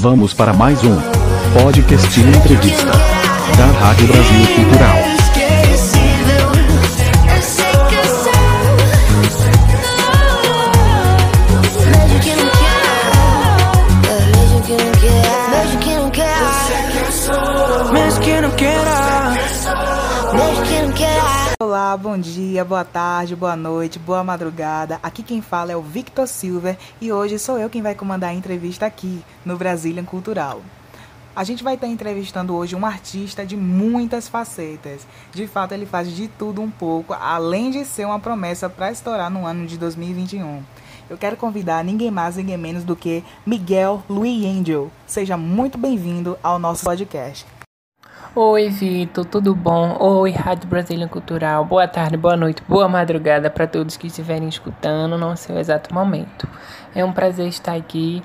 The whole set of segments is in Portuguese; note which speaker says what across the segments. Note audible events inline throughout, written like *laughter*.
Speaker 1: Vamos para mais um podcast entrevista da Rádio Brasil Cultural.
Speaker 2: Dia, boa tarde, boa noite, boa madrugada. Aqui quem fala é o Victor Silver e hoje sou eu quem vai comandar a entrevista aqui no Brasilian Cultural. A gente vai estar entrevistando hoje um artista de muitas facetas. De fato, ele faz de tudo um pouco, além de ser uma promessa para estourar no ano de 2021. Eu quero convidar ninguém mais, ninguém menos do que Miguel Luiz Angel. Seja muito bem-vindo ao nosso podcast.
Speaker 3: Oi, Vitor, tudo bom? Oi, Rádio Brasília Cultural. Boa tarde, boa noite, boa madrugada para todos que estiverem escutando no seu exato momento. É um prazer estar aqui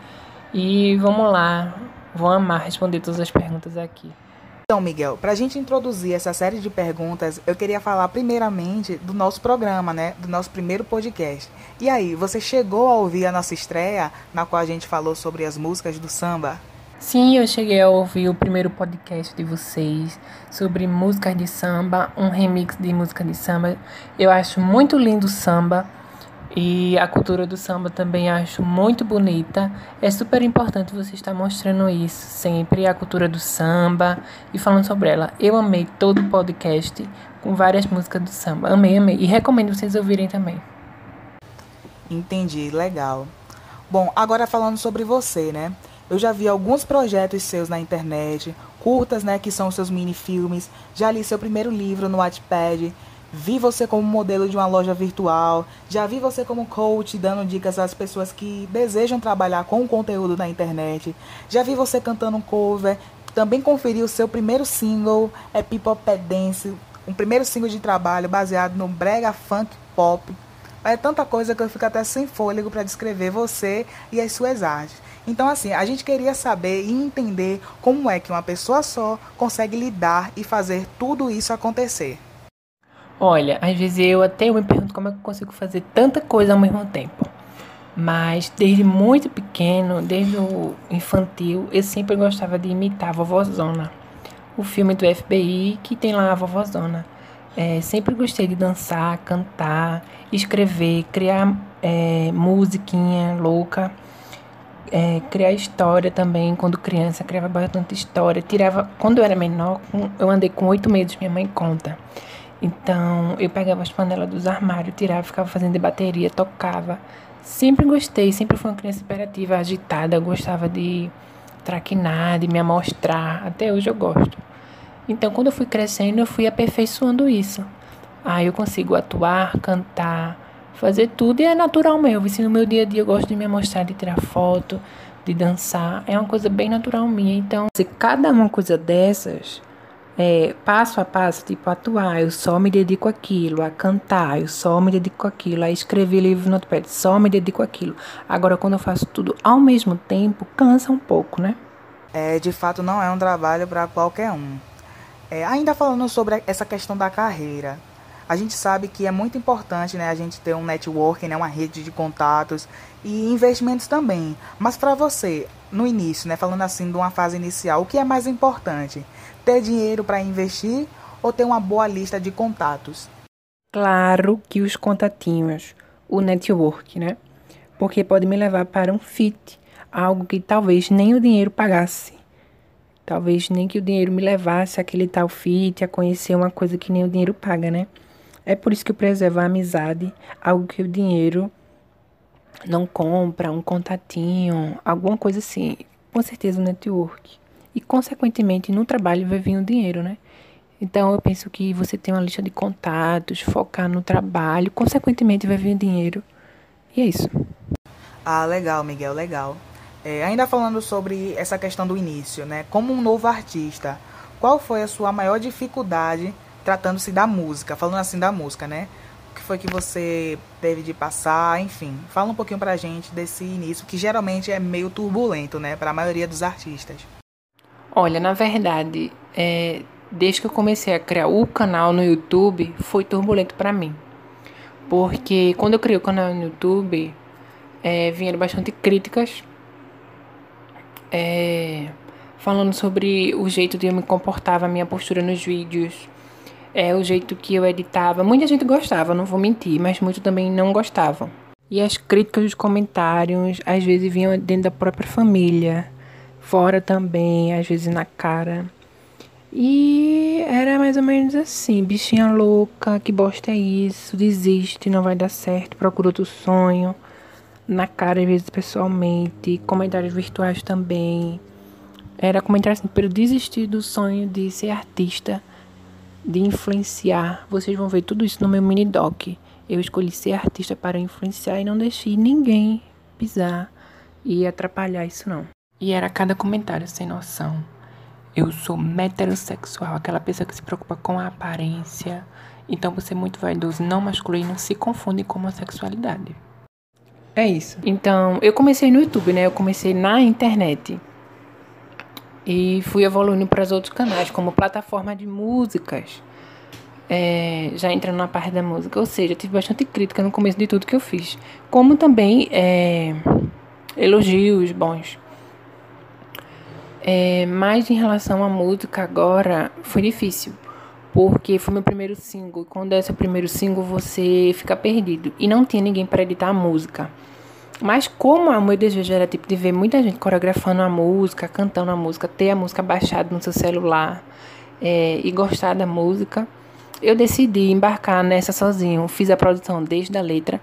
Speaker 3: e vamos lá, vou amar responder todas as perguntas aqui.
Speaker 2: Então, Miguel, para a gente introduzir essa série de perguntas, eu queria falar primeiramente do nosso programa, né? Do nosso primeiro podcast. E aí, você chegou a ouvir a nossa estreia, na qual a gente falou sobre as músicas do samba?
Speaker 3: Sim, eu cheguei a ouvir o primeiro podcast de vocês sobre músicas de samba, um remix de música de samba. Eu acho muito lindo o samba e a cultura do samba também acho muito bonita. É super importante você estar mostrando isso sempre, a cultura do samba e falando sobre ela. Eu amei todo o podcast com várias músicas do samba. Amei, amei. E recomendo vocês ouvirem também.
Speaker 2: Entendi, legal. Bom, agora falando sobre você, né? Eu já vi alguns projetos seus na internet, curtas, né, que são seus mini-filmes. Já li seu primeiro livro no Wattpad. Vi você como modelo de uma loja virtual. Já vi você como coach dando dicas às pessoas que desejam trabalhar com conteúdo na internet. Já vi você cantando um cover. Também conferi o seu primeiro single, é Pet Dance, um primeiro single de trabalho baseado no brega funk pop. É tanta coisa que eu fico até sem fôlego para descrever você e as suas artes. Então, assim, a gente queria saber e entender como é que uma pessoa só consegue lidar e fazer tudo isso acontecer.
Speaker 3: Olha, às vezes eu até me pergunto como é que eu consigo fazer tanta coisa ao mesmo tempo. Mas desde muito pequeno, desde o infantil, eu sempre gostava de imitar a vovozona. O filme do FBI que tem lá a vovozona. É, sempre gostei de dançar, cantar, escrever, criar é, musiquinha louca, é, criar história também. Quando criança, criava bastante história. Tirava, quando eu era menor, eu andei com oito meses, minha mãe conta. Então, eu pegava as panelas dos armários, tirava, ficava fazendo de bateria, tocava. Sempre gostei, sempre fui uma criança imperativa, agitada, gostava de traquinar, de me amostrar. Até hoje eu gosto. Então, quando eu fui crescendo, eu fui aperfeiçoando isso. Aí eu consigo atuar, cantar, fazer tudo e é natural meu. Se no meu dia a dia eu gosto de me mostrar, de tirar foto, de dançar, é uma coisa bem natural minha. Então, se cada uma coisa dessas, é, passo a passo, tipo atuar, eu só me dedico àquilo, a cantar, eu só me dedico àquilo, a escrever livro no notepad, só me dedico àquilo. Agora, quando eu faço tudo ao mesmo tempo, cansa um pouco, né?
Speaker 2: É, de fato, não é um trabalho para qualquer um. É, ainda falando sobre essa questão da carreira, a gente sabe que é muito importante né, a gente ter um networking, né, uma rede de contatos e investimentos também. Mas para você, no início, né, falando assim de uma fase inicial, o que é mais importante? Ter dinheiro para investir ou ter uma boa lista de contatos?
Speaker 3: Claro que os contatinhos, o network, né? Porque pode me levar para um fit, algo que talvez nem o dinheiro pagasse. Talvez nem que o dinheiro me levasse àquele tal fit, a conhecer uma coisa que nem o dinheiro paga, né? É por isso que eu preservo a amizade, algo que o dinheiro não compra, um contatinho, alguma coisa assim. Com certeza o network. E, consequentemente, no trabalho vai vir o dinheiro, né? Então, eu penso que você tem uma lista de contatos, focar no trabalho, consequentemente vai vir o dinheiro. E é isso.
Speaker 2: Ah, legal, Miguel, legal. É, ainda falando sobre essa questão do início, né? Como um novo artista, qual foi a sua maior dificuldade tratando-se da música? Falando assim da música, né? O que foi que você teve de passar? Enfim, fala um pouquinho pra gente desse início, que geralmente é meio turbulento, né? Para a maioria dos artistas.
Speaker 3: Olha, na verdade, é, desde que eu comecei a criar o canal no YouTube, foi turbulento para mim. Porque quando eu criei o canal no YouTube, é, vieram bastante críticas é, falando sobre o jeito de eu me comportava, a minha postura nos vídeos, é, o jeito que eu editava. Muita gente gostava, não vou mentir, mas muito também não gostavam. E as críticas dos comentários às vezes vinham dentro da própria família, fora também, às vezes na cara. E era mais ou menos assim, bichinha louca, que bosta é isso, desiste, não vai dar certo, procura outro sonho. Na cara, às vezes pessoalmente, comentários virtuais também. Era comentário assim, pelo desistir do sonho de ser artista, de influenciar. Vocês vão ver tudo isso no meu mini doc. Eu escolhi ser artista para influenciar e não deixei ninguém pisar e atrapalhar isso não. E era cada comentário sem noção. Eu sou heterossexual, aquela pessoa que se preocupa com a aparência. Então você é muito vaidoso, não masculino, se confunde com homossexualidade. É isso. Então, eu comecei no YouTube, né? Eu comecei na internet. E fui evoluindo para os outros canais, como plataforma de músicas. É, já entrando na parte da música. Ou seja, tive bastante crítica no começo de tudo que eu fiz. Como também é, elogios bons. É, mas em relação à música agora, foi difícil. Porque foi meu primeiro single. Quando é seu primeiro single, você fica perdido. E não tinha ninguém para editar a música. Mas como o meu desejo era tipo de ver muita gente coreografando a música, cantando a música, ter a música baixada no seu celular é, e gostar da música, eu decidi embarcar nessa sozinho. Fiz a produção desde a letra,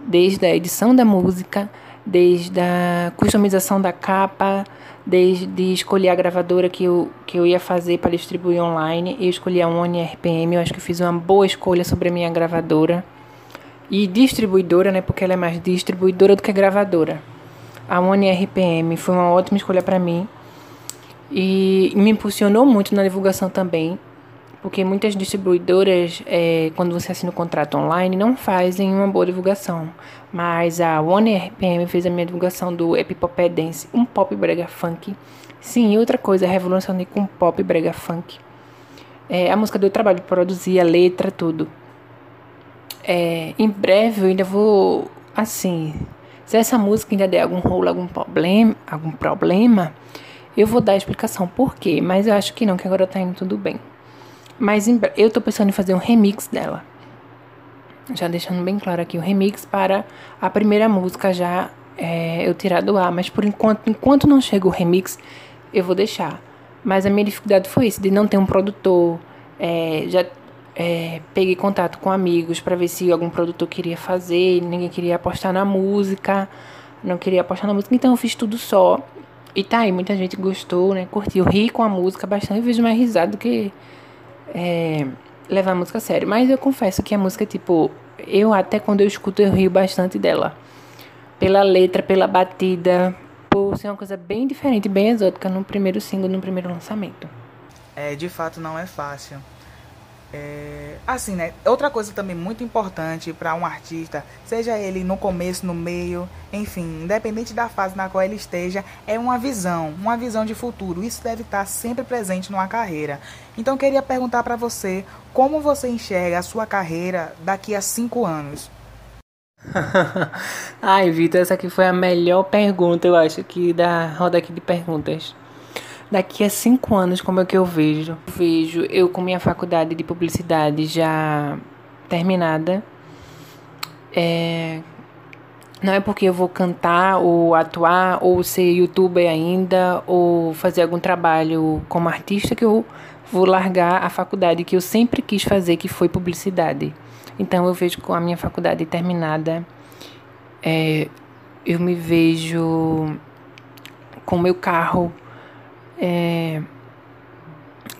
Speaker 3: desde a edição da música, desde a customização da capa, desde escolher a gravadora que eu, que eu ia fazer para distribuir online. Eu escolhi a One RPM, eu acho que fiz uma boa escolha sobre a minha gravadora. E distribuidora, né, porque ela é mais distribuidora do que gravadora. A One RPM foi uma ótima escolha para mim. E me impulsionou muito na divulgação também, porque muitas distribuidoras, é, quando você assina o contrato online, não fazem uma boa divulgação. Mas a One RPM fez a minha divulgação do Epipopé Dance, um pop brega funk. Sim, outra coisa, revolucionei com pop brega funk. É, a música deu trabalho de produzir, a letra, tudo. É, em breve eu ainda vou, assim, se essa música ainda der algum rolo, algum problema, algum problema, eu vou dar a explicação por quê, mas eu acho que não, que agora tá indo tudo bem. Mas em, eu tô pensando em fazer um remix dela. Já deixando bem claro aqui, o remix para a primeira música já é, eu tirar do ar, mas por enquanto, enquanto não chega o remix, eu vou deixar. Mas a minha dificuldade foi isso, de não ter um produtor, é, já é, peguei contato com amigos para ver se algum produtor queria fazer, ninguém queria apostar na música, não queria apostar na música, então eu fiz tudo só. E tá aí, muita gente gostou, né? Curtiu, ri com a música bastante. Eu vejo mais risada do que é, levar a música a sério. Mas eu confesso que a música, tipo, eu até quando eu escuto, eu rio bastante dela. Pela letra, pela batida, por ser uma coisa bem diferente, bem exótica no primeiro single, no primeiro lançamento.
Speaker 2: É, de fato não é fácil. É, assim, né? Outra coisa também muito importante para um artista, seja ele no começo, no meio, enfim, independente da fase na qual ele esteja, é uma visão, uma visão de futuro. Isso deve estar sempre presente numa carreira. Então, queria perguntar para você como você enxerga a sua carreira daqui a cinco anos. *laughs*
Speaker 3: Ai, Vitor, essa aqui foi a melhor pergunta, eu acho, que da roda aqui de perguntas daqui a cinco anos, como é que eu vejo? Vejo eu com minha faculdade de publicidade já terminada. É, não é porque eu vou cantar ou atuar ou ser youtuber ainda ou fazer algum trabalho como artista que eu vou largar a faculdade que eu sempre quis fazer, que foi publicidade. Então eu vejo com a minha faculdade terminada, é, eu me vejo com meu carro é,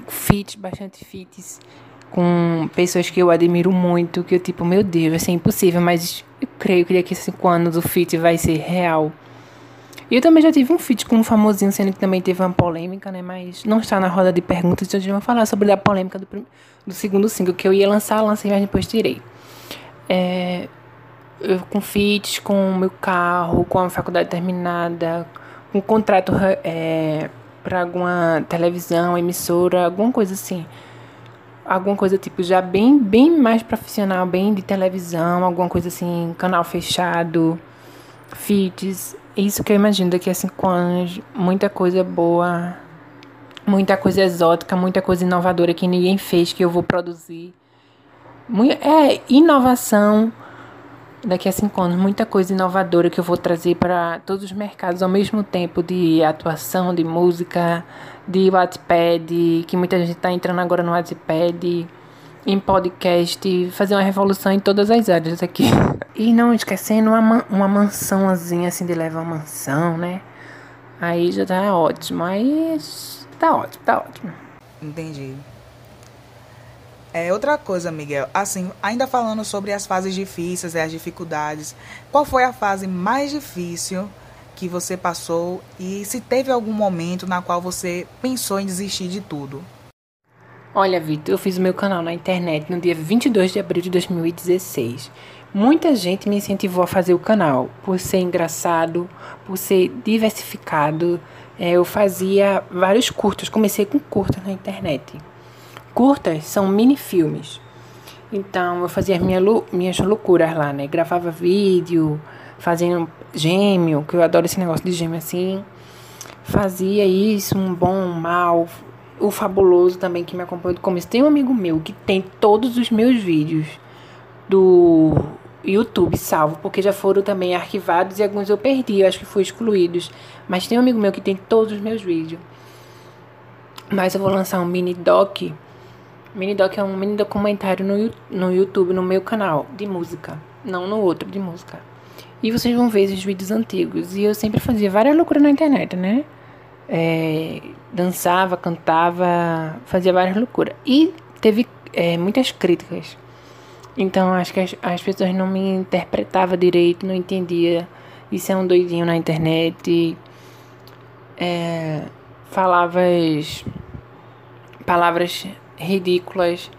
Speaker 3: fits, bastante fits, com pessoas que eu admiro muito, que eu tipo, meu Deus, vai ser impossível, mas eu creio que daqui a cinco anos o fit vai ser real. E eu também já tive um feat com um famosinho, sendo que também teve uma polêmica, né? Mas não está na roda de perguntas, então a gente vai falar sobre a polêmica do, do segundo single, que eu ia lançar, lancei, mas depois tirei. É, eu com feats, com o meu carro, com a faculdade terminada, com contrato é, para alguma televisão, emissora, alguma coisa assim. Alguma coisa tipo já bem, bem mais profissional, bem de televisão, alguma coisa assim, canal fechado, feeds. isso que eu imagino daqui a cinco anos, muita coisa boa, muita coisa exótica, muita coisa inovadora que ninguém fez, que eu vou produzir. É inovação daqui a cinco anos, muita coisa inovadora que eu vou trazer para todos os mercados ao mesmo tempo de atuação, de música, de Wattpad, que muita gente está entrando agora no Wattpad, em podcast, fazer uma revolução em todas as áreas aqui. *laughs* E não esquecendo uma, uma mansãozinha assim de levar uma mansão, né? Aí já tá ótimo. Aí tá ótimo, tá ótimo.
Speaker 2: Entendi. É outra coisa, Miguel. Assim, ainda falando sobre as fases difíceis e as dificuldades, qual foi a fase mais difícil que você passou e se teve algum momento na qual você pensou em desistir de tudo?
Speaker 3: Olha, Vitor, eu fiz o meu canal na internet no dia 22 de abril de 2016. Muita gente me incentivou a fazer o canal por ser engraçado, por ser diversificado. É, eu fazia vários curtas, comecei com curtas na internet. Curtas são mini filmes. Então eu fazia minha, minhas loucuras lá, né? Gravava vídeo, fazendo gêmeo, que eu adoro esse negócio de gêmeo assim. Fazia isso, um bom, um mal. O fabuloso também que me acompanha do começo. Tem um amigo meu que tem todos os meus vídeos do YouTube salvo, porque já foram também arquivados e alguns eu perdi, eu acho que foram excluídos. Mas tem um amigo meu que tem todos os meus vídeos. Mas eu vou lançar um mini doc. Mini doc é um mini documentário no, no YouTube, no meu canal, de música. Não no outro, de música. E vocês vão ver esses vídeos antigos. E eu sempre fazia várias loucuras na internet, né? É, dançava, cantava, fazia várias loucuras. E teve é, muitas críticas então acho que as, as pessoas não me interpretavam direito, não entendia. Isso é um doidinho na internet. É, palavras palavras ridículas.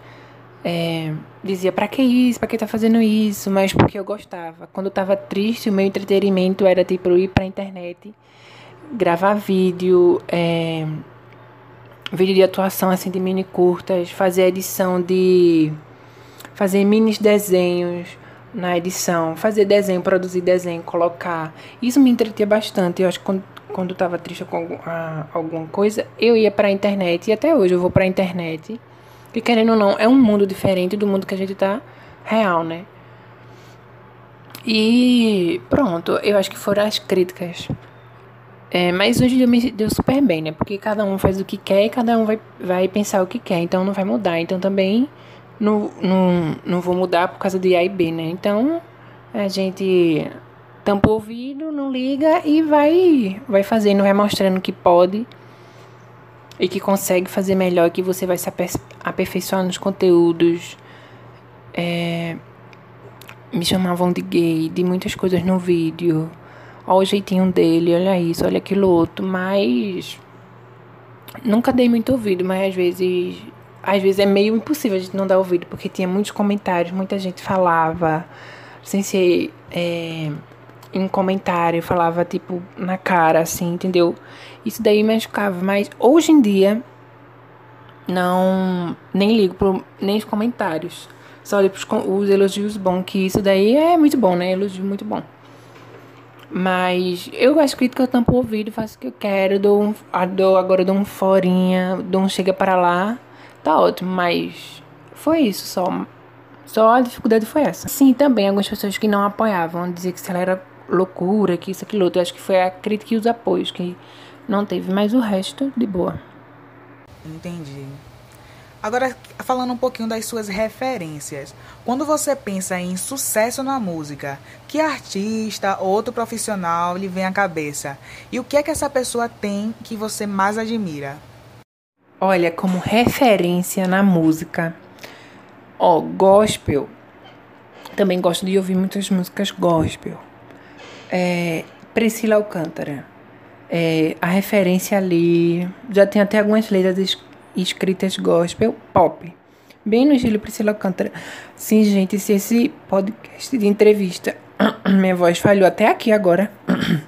Speaker 3: É, dizia, pra que isso? Pra que tá fazendo isso? Mas porque eu gostava. Quando tava triste, o meu entretenimento era tipo ir pra internet, gravar vídeo, é, vídeo de atuação assim de mini curtas, fazer edição de fazer mini desenhos na edição, fazer desenho, produzir desenho, colocar. Isso me entretia bastante. Eu acho que quando, quando eu estava triste com algum, a, alguma coisa, eu ia para a internet e até hoje eu vou para a internet. E querendo ou não, é um mundo diferente do mundo que a gente tá real, né? E pronto, eu acho que foram as críticas. É, mas hoje eu me deu super bem, né? Porque cada um faz o que quer e cada um vai, vai pensar o que quer, então não vai mudar. Então também não, não, não vou mudar por causa de A e B, né? Então a gente tampa o ouvido, não liga e vai, vai fazendo, vai mostrando que pode e que consegue fazer melhor, que você vai se aperfeiçoar nos conteúdos. É, me chamavam de gay, de muitas coisas no vídeo. Olha o jeitinho dele, olha isso, olha aquilo outro, mas nunca dei muito ouvido, mas às vezes às vezes é meio impossível a gente não dar ouvido, porque tinha muitos comentários, muita gente falava, sem ser é, em comentário, falava tipo na cara, assim, entendeu? Isso daí me machucava, mas hoje em dia não nem ligo pro, nem os comentários. Só olho pros, os elogios bons, que isso daí é muito bom, né? Elogio muito bom. Mas eu gosto de que eu tampo o ouvido, faço o que eu quero, dou, um, dou agora dou um forinha, dou um chega para lá tá ótimo, mas foi isso só. Só a dificuldade foi essa. Sim, também algumas pessoas que não apoiavam, dizer que se ela era loucura, que isso, aquilo outro. Eu acho que foi a crítica e os apoios que não teve, mas o resto, de boa.
Speaker 2: Entendi. Agora, falando um pouquinho das suas referências. Quando você pensa em sucesso na música, que artista ou outro profissional lhe vem à cabeça? E o que é que essa pessoa tem que você mais admira?
Speaker 3: Olha, como referência na música, ó, gospel. Também gosto de ouvir muitas músicas gospel. É, Priscila Alcântara. É, a referência ali. Já tem até algumas letras escritas gospel pop. Bem no estilo Priscila Alcântara. Sim, gente, se esse podcast de entrevista. *coughs* Minha voz falhou até aqui agora. *coughs*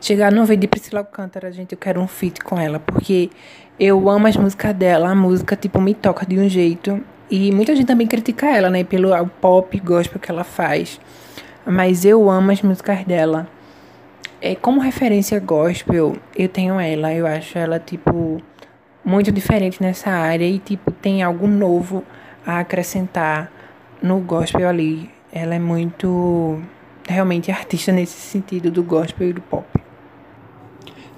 Speaker 3: Chegar no vídeo de Priscila Alcântara, gente, eu quero um feat com ela, porque eu amo as músicas dela, a música, tipo, me toca de um jeito. E muita gente também critica ela, né, pelo pop gospel que ela faz. Mas eu amo as músicas dela. É, como referência gospel, eu tenho ela. Eu acho ela, tipo, muito diferente nessa área e, tipo, tem algo novo a acrescentar no gospel ali. Ela é muito realmente artista nesse sentido do gospel e do pop.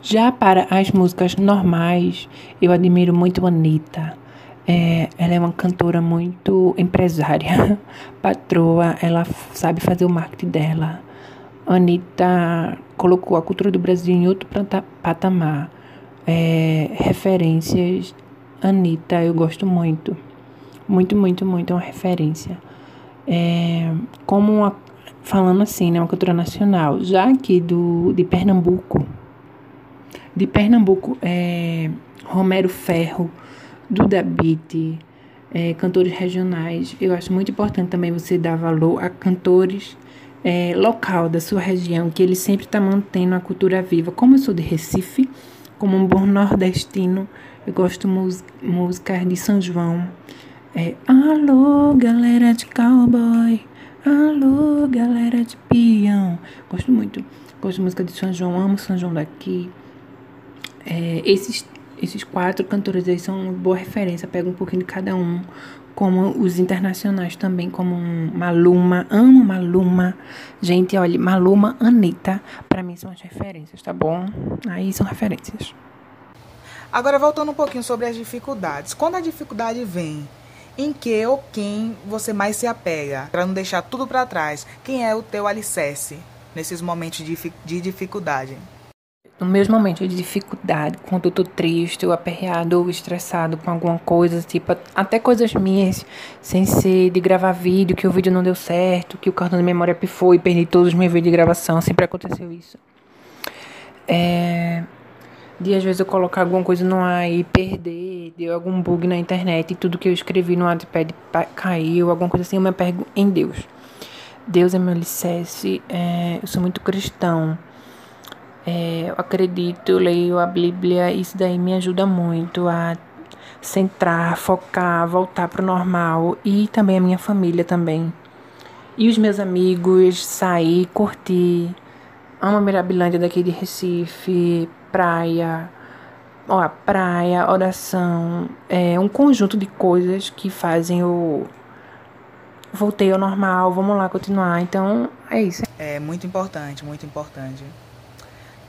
Speaker 3: Já para as músicas normais, eu admiro muito a Anitta. É, ela é uma cantora muito empresária, *laughs* patroa, ela sabe fazer o marketing dela. Anitta colocou a cultura do Brasil em outro patamar. É, referências, Anitta, eu gosto muito. Muito, muito, muito, é uma referência. É, como uma, falando assim, né, uma cultura nacional. Já aqui do, de Pernambuco, de Pernambuco, é, Romero Ferro, Duda Beat, é, cantores regionais. Eu acho muito importante também você dar valor a cantores é, local da sua região, que ele sempre está mantendo a cultura viva. Como eu sou de Recife, como um bom nordestino, eu gosto mus músicas de São João. É, Alô, galera de cowboy. Alô, galera de peão. Gosto muito. Gosto de música de São João, amo São João daqui. É, esses esses quatro cantores aí são uma boa referência, pega um pouquinho de cada um, como os internacionais também, como Maluma, amo Maluma. Gente, olha, Maluma, Anitta, para mim são as referências, tá bom? Aí são referências.
Speaker 2: Agora voltando um pouquinho sobre as dificuldades. Quando a dificuldade vem, em que ou quem você mais se apega, para não deixar tudo para trás? Quem é o teu alicerce nesses momentos de dificuldade?
Speaker 3: No meus momentos de dificuldade, quando eu tô triste, ou aperreado, ou estressado com alguma coisa, tipo, até coisas minhas, sem ser de gravar vídeo, que o vídeo não deu certo, que o cartão de memória pifou e perdi todos os meus vídeos de gravação, sempre aconteceu isso. É, de às vezes eu colocar alguma coisa no ar e perder, deu algum bug na internet e tudo que eu escrevi no Wattpad caiu, alguma coisa assim, eu me apego em Deus. Deus é meu alicerce, é, eu sou muito cristão. É, eu acredito, eu leio a Bíblia, isso daí me ajuda muito a centrar, focar, voltar para o normal e também a minha família também. E os meus amigos, sair, curtir. Amo Mirabilândia daqui de Recife, praia, ó, praia, oração, é um conjunto de coisas que fazem o voltei ao normal, vamos lá continuar. Então, é isso.
Speaker 2: É muito importante, muito importante.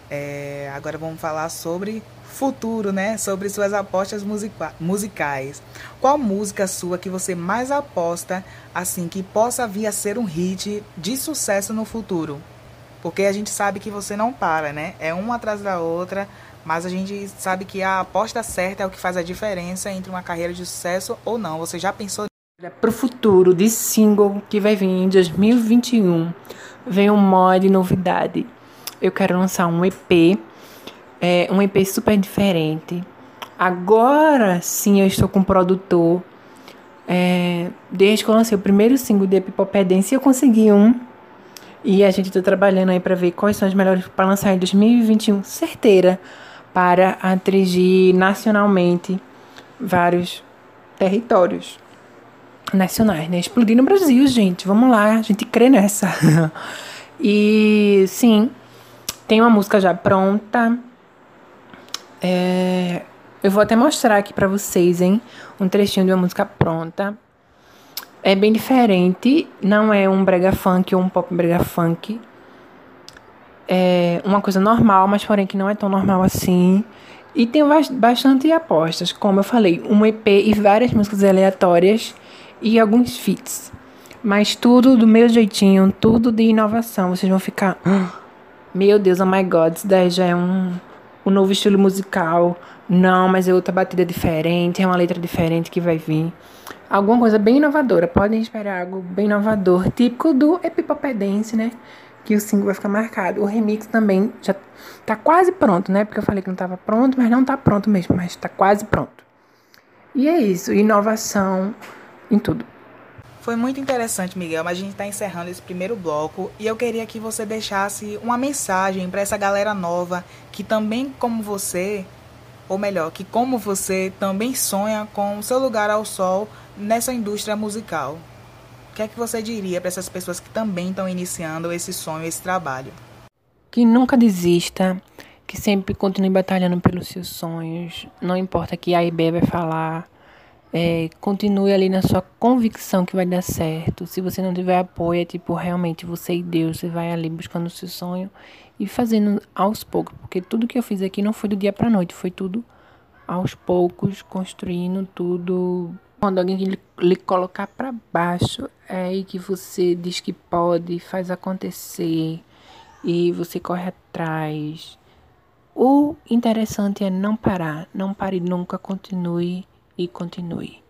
Speaker 2: É, agora vamos falar sobre futuro, né? Sobre suas apostas musica musicais. Qual música sua que você mais aposta, assim, que possa vir a ser um hit de sucesso no futuro? Porque a gente sabe que você não para, né? É uma atrás da outra, mas a gente sabe que a aposta certa é o que faz a diferença entre uma carreira de sucesso ou não. Você já pensou
Speaker 3: para o futuro de single que vai vir em 2021? Vem um mod novidade eu quero lançar um EP, é, um EP super diferente. Agora sim eu estou com um produtor. É, desde que eu lancei o primeiro single de Epipopedense, eu consegui um. E a gente está trabalhando aí para ver quais são os melhores para lançar em 2021, certeira, para atingir nacionalmente vários territórios nacionais, né? Explodir no Brasil, gente. Vamos lá, a gente crê nessa. *laughs* e sim, tem uma música já pronta. É, eu vou até mostrar aqui pra vocês, hein? Um trechinho de uma música pronta. É bem diferente. Não é um brega funk ou um pop brega funk. É uma coisa normal, mas porém que não é tão normal assim. E tem bastante apostas, como eu falei, um EP e várias músicas aleatórias e alguns feats. Mas tudo do meu jeitinho, tudo de inovação. Vocês vão ficar. Meu Deus, oh my God, isso daí já é um, um novo estilo musical. Não, mas é outra batida diferente, é uma letra diferente que vai vir. Alguma coisa bem inovadora. Podem esperar algo bem inovador, típico do Epipopedense, né? Que o single vai ficar marcado. O remix também já tá quase pronto, né? Porque eu falei que não tava pronto, mas não tá pronto mesmo, mas tá quase pronto. E é isso, inovação em tudo.
Speaker 2: Foi muito interessante, Miguel, mas a gente está encerrando esse primeiro bloco e eu queria que você deixasse uma mensagem para essa galera nova que também, como você, ou melhor, que como você também sonha com o seu lugar ao sol nessa indústria musical. O que é que você diria para essas pessoas que também estão iniciando esse sonho, esse trabalho?
Speaker 3: que nunca desista, que sempre continue batalhando pelos seus sonhos, não importa que A e B vai falar, é, continue ali na sua convicção que vai dar certo. Se você não tiver apoio, é tipo realmente você e Deus, você vai ali buscando o seu sonho e fazendo aos poucos, porque tudo que eu fiz aqui não foi do dia para noite, foi tudo aos poucos, construindo tudo. Quando alguém lhe, lhe colocar para baixo, é aí que você diz que pode, faz acontecer e você corre atrás. O interessante é não parar, não pare nunca, continue e continue.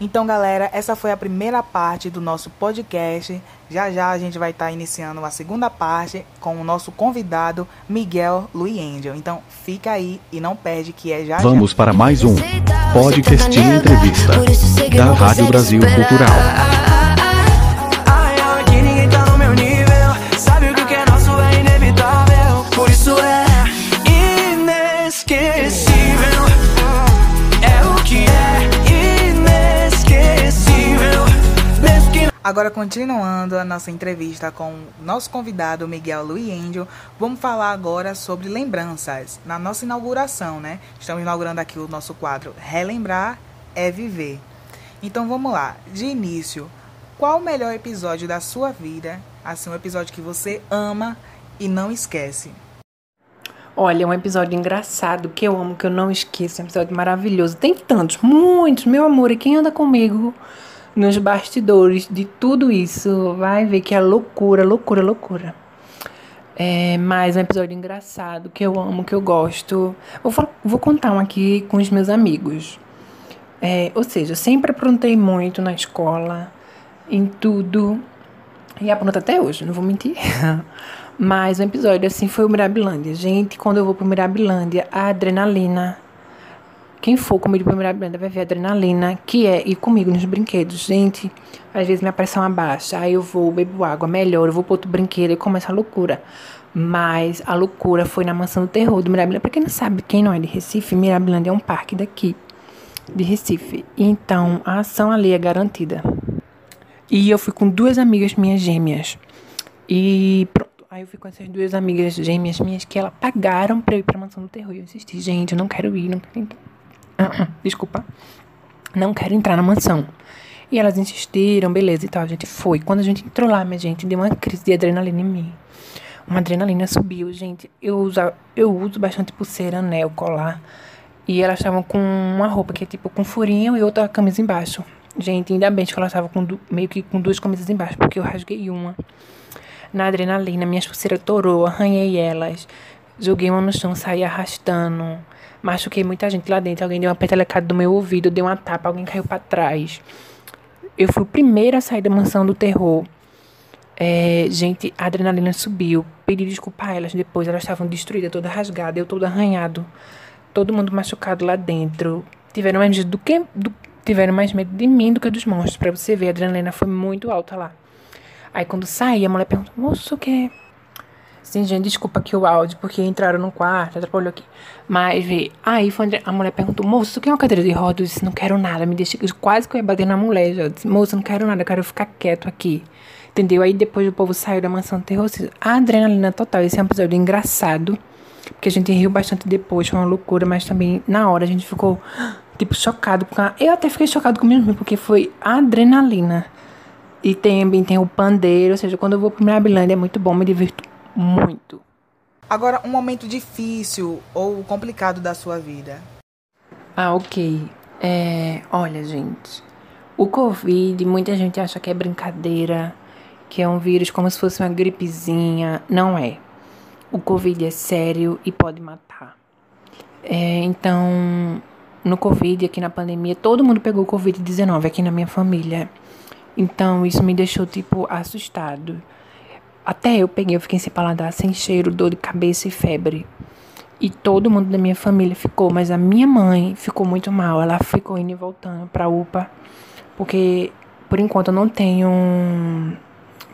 Speaker 2: Então, galera, essa foi a primeira parte do nosso podcast. Já já a gente vai estar tá iniciando a segunda parte com o nosso convidado Miguel Luiz Angel. Então, fica aí e não perde que é já
Speaker 1: Vamos
Speaker 2: já.
Speaker 1: para mais um podcast entrevista da Rádio Brasil Cultural.
Speaker 2: Agora, continuando a nossa entrevista com nosso convidado Miguel Angel, vamos falar agora sobre lembranças. Na nossa inauguração, né? Estamos inaugurando aqui o nosso quadro Relembrar é Viver. Então vamos lá. De início, qual o melhor episódio da sua vida? Assim, um episódio que você ama e não esquece.
Speaker 3: Olha, um episódio engraçado que eu amo, que eu não esqueço, um episódio maravilhoso. Tem tantos, muitos, meu amor, e quem anda comigo nos bastidores de tudo isso vai ver que é loucura, loucura, loucura. É mais um episódio engraçado que eu amo, que eu gosto. Vou, fal- vou contar um aqui com os meus amigos. É, ou seja, eu sempre aprontei muito na escola, em tudo. E apronto até hoje, não vou mentir. *laughs* Mas um episódio assim foi o Mirabilândia. Gente, quando eu vou pro Mirabilândia, a adrenalina. Quem for comigo pro Mirabilândia vai ver a adrenalina, que é ir comigo nos brinquedos. Gente, às vezes minha pressão abaixa, aí eu vou, bebo água, melhor, eu vou pro outro brinquedo e começa a loucura. Mas a loucura foi na Mansão do Terror do Mirabilândia. Pra quem não sabe, quem não é de Recife, Mirabilândia é um parque daqui, de Recife. Então, a ação ali é garantida. E eu fui com duas amigas minhas gêmeas. E pronto. Aí eu fui com essas duas amigas gêmeas minhas que elas pagaram pra eu ir pra Mansão do Terror. E eu insisti, gente, eu não quero ir, não quero entrar. *coughs* Desculpa. Não quero entrar na mansão. E elas insistiram, beleza e tal. A gente foi. Quando a gente entrou lá, minha gente, deu uma crise de adrenalina em mim. Uma adrenalina subiu, gente. Eu uso, eu uso bastante pulseira, anel, colar. E elas estavam com uma roupa que é tipo com furinho e outra camisa embaixo. Gente, ainda bem que elas estavam com meio que com duas camisas embaixo, porque eu rasguei uma. Na adrenalina, minhas pulseiras torou, arranhei elas. Joguei uma no chão, saí arrastando. Machuquei muita gente lá dentro. Alguém deu uma petelecada do meu ouvido, deu uma tapa, alguém caiu pra trás. Eu fui o primeiro a sair da mansão do terror. É, gente, a adrenalina subiu. Pedi desculpa a elas depois. Elas estavam destruídas, toda rasgada, eu todo arranhado. Todo mundo machucado lá dentro. Tiveram mais medo do que. do- tiveram mais medo de mim do que dos monstros. Pra você ver, a adrenalina foi muito alta lá. Aí quando saí, a mulher perguntou, moço, o que? Sim, gente, desculpa aqui o áudio, porque entraram no quarto, atrapalhou aqui. Mas, vê, aí a mulher perguntou, moço, tu quer uma cadeira de roda? Eu disse, não quero nada, me deixa. Quase que eu ia bater na mulher já. Eu disse, moço, não quero nada, eu quero ficar quieto aqui. Entendeu? Aí depois o povo saiu da mansão do terror. ou seja, A adrenalina total. Esse é um episódio engraçado. Porque a gente riu bastante depois, foi uma loucura, mas também na hora a gente ficou, tipo, chocado com a... Eu até fiquei chocado comigo mesmo, porque foi a adrenalina. E também tem o pandeiro, ou seja, quando eu vou pro Mirabilândia é muito bom, me divirto muito.
Speaker 2: Agora, um momento difícil ou complicado da sua vida.
Speaker 3: Ah, ok. É, olha, gente. O Covid, muita gente acha que é brincadeira, que é um vírus como se fosse uma gripezinha. Não é. O Covid é sério e pode matar. É, então, no Covid, aqui na pandemia, todo mundo pegou Covid-19 aqui na minha família. Então, isso me deixou, tipo, assustado. Até eu peguei, eu fiquei sem paladar, sem cheiro, dor de cabeça e febre. E todo mundo da minha família ficou, mas a minha mãe ficou muito mal. Ela ficou indo e voltando pra UPA, porque por enquanto eu não tenho um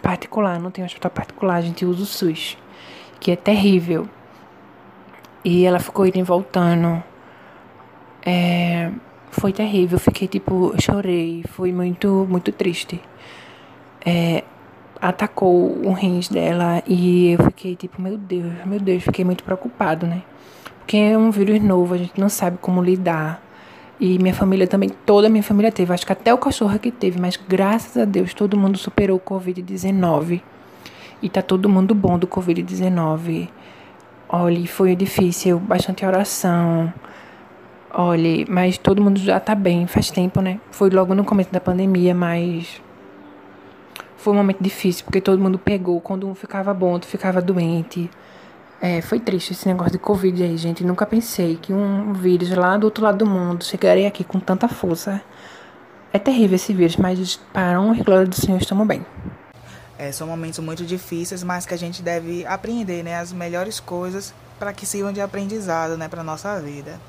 Speaker 3: particular, não tenho hospital particular, a gente usa o SUS, que é terrível. E ela ficou indo e voltando. É, foi terrível, fiquei tipo, chorei, foi muito, muito triste. É, atacou o rins dela e eu fiquei tipo, meu Deus, meu Deus, fiquei muito preocupado, né? Porque é um vírus novo, a gente não sabe como lidar. E minha família também, toda a minha família teve, acho que até o cachorro que teve, mas graças a Deus todo mundo superou o Covid-19. E tá todo mundo bom do Covid-19. Olha, foi difícil, bastante oração. Olha, mas todo mundo já tá bem, faz tempo, né? Foi logo no começo da pandemia, mas foi um momento difícil, porque todo mundo pegou. Quando um ficava bom, outro ficava doente. É, foi triste esse negócio de Covid aí, gente. Nunca pensei que um vírus lá do outro lado do mundo chegaria aqui com tanta força. É terrível esse vírus, mas para honra e glória do Senhor estamos bem.
Speaker 2: É, são momentos muito difíceis, mas que a gente deve aprender, né, as melhores coisas para que sirvam de aprendizado, né, para nossa vida.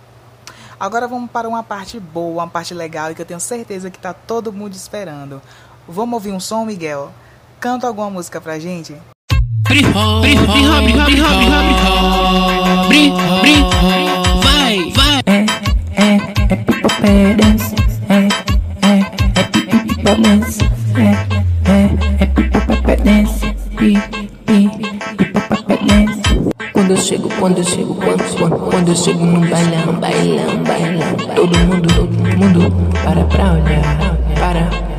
Speaker 2: Agora vamos para uma parte boa, uma parte legal e que eu tenho certeza que tá todo mundo esperando. Vamos ouvir um som, Miguel? Canta alguma música pra gente?
Speaker 4: Vai, vai.
Speaker 3: É, é, é people dance. É, é, é people dance. É, é, é people dance. Pi, pi, people dance. Quando eu chego, quando eu chego, quando, quando, quando eu chego num bailão, bailão, bailão, todo mundo, todo mundo para pra olhar, para,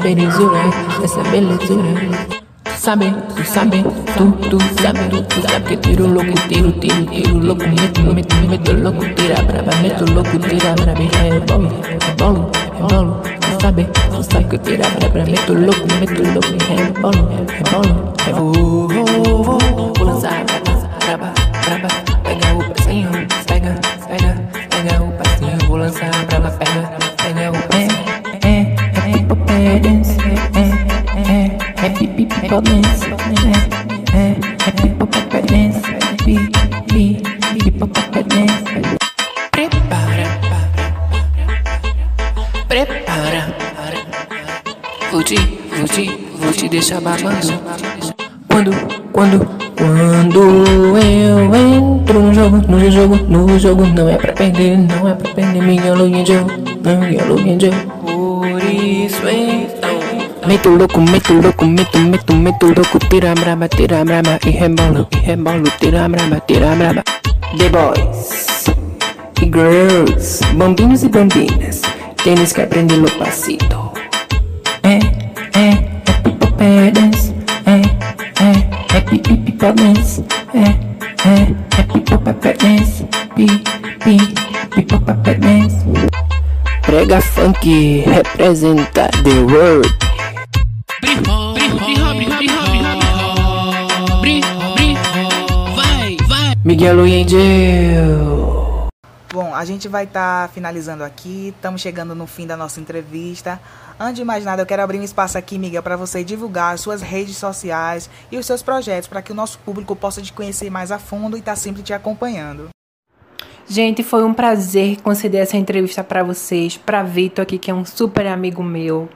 Speaker 3: essa belezura, essa belezura. Sabe, tu sabe, tu, tu sabe, tu, tu sabe que tiro louco, tiro, tiro, tiro louco, meto, meto, meto louco, tira braba, meto louco, tira braba, é bolo, é bolo, é bolo, tu sabe, tu sabe que tira braba, meto louco, meto louco, é bolo, é bolo, é vou, vou, vou, vou lançar braba, braba, braba, é people dance, é, é, é people dance, pi, pi, dance. Prepara, prepara, vou te, vou te, vou te deixar babando. Quando, quando, quando eu entro no jogo, no jogo, no jogo, não é pra perder, não é pra perder, Miguel Angel, Miguel Angel. Por isso então, meto louco, meto louco, meto, meto, meto louco, tira braba, tira braba, e rebolo, e rebolo, tira braba, tira braba. The boys e girls, bambinos e bambinas, tênis que aprender no passito. É, é, é people dance, é, é, é pipi people dance, é, é, é people dance, pi, pi, people dance. Prega funk representa the world.
Speaker 2: Bom, a gente vai estar finalizando aqui, estamos chegando no fim da nossa entrevista. Antes de mais nada, eu quero abrir um espaço aqui, Miguel, para você divulgar as suas redes sociais e os seus projetos, para que o nosso público possa te conhecer mais a fundo e estar sempre te acompanhando.
Speaker 3: Gente, foi um prazer conceder essa entrevista para vocês, para Vitor aqui, que é um super amigo meu,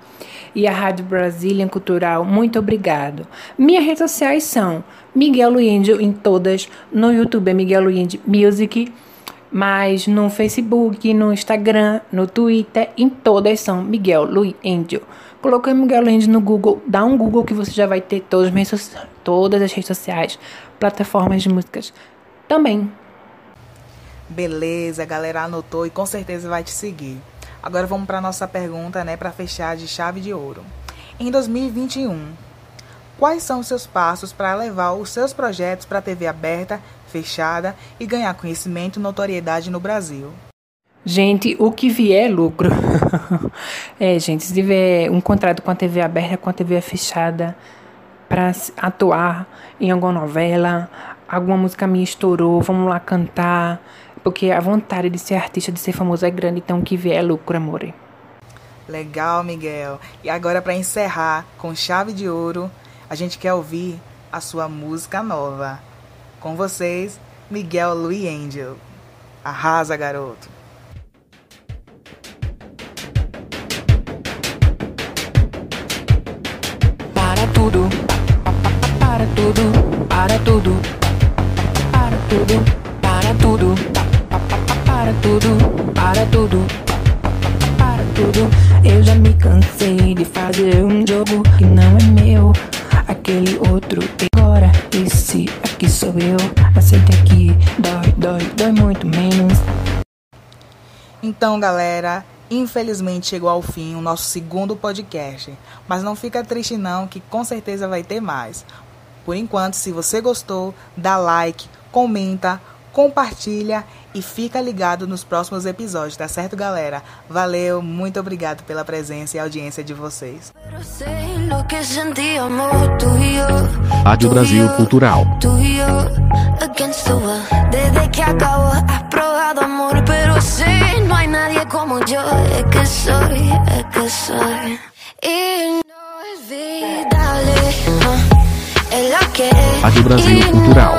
Speaker 3: e a Rádio Brasília Cultural. Muito obrigado. Minhas redes sociais são Miguel Luíndio em todas. No YouTube é Miguel Luíndio Music, mas no Facebook, no Instagram, no Twitter, em todas são Miguel Luíndio. Coloquei Miguel Luíndio no Google, dá um Google que você já vai ter todas as, todas as redes sociais, plataformas de músicas também.
Speaker 2: Beleza, a galera anotou e com certeza vai te seguir. Agora vamos para nossa pergunta, né, para fechar de chave de ouro. Em 2021, quais são os seus passos para levar os seus projetos para a TV aberta, fechada e ganhar conhecimento e notoriedade no Brasil?
Speaker 3: Gente, o que vier é lucro. *laughs* é, gente, se tiver um contrato com a TV aberta, com a TV fechada, para atuar em alguma novela, alguma música minha estourou, vamos lá cantar. Porque a vontade de ser artista, de ser famoso é grande, então o que vier é lucro, amore.
Speaker 2: Legal, Miguel. E agora para encerrar com chave de ouro, a gente quer ouvir a sua música nova. Com vocês, Miguel Louis Angel. Arrasa, garoto.
Speaker 3: Para tudo, para tudo, para tudo, para tudo, para tudo, para tudo, para tudo, para tudo. Eu já me cansei de fazer um jogo que não é meu. Aquele outro tem agora. Esse aqui sou eu. Aceita aqui, dói, dói, dói muito menos.
Speaker 2: Então, galera, Infelizmente chegou ao fim o nosso segundo podcast, mas não fica triste não, que com certeza vai ter mais. Por enquanto, se você gostou, dá like, comenta, compartilha e fica ligado nos próximos episódios, tá certo, galera? Valeu, muito obrigado pela presença e audiência de vocês.
Speaker 1: Rádio Brasil Cultural. Rádio Brasil Cultural.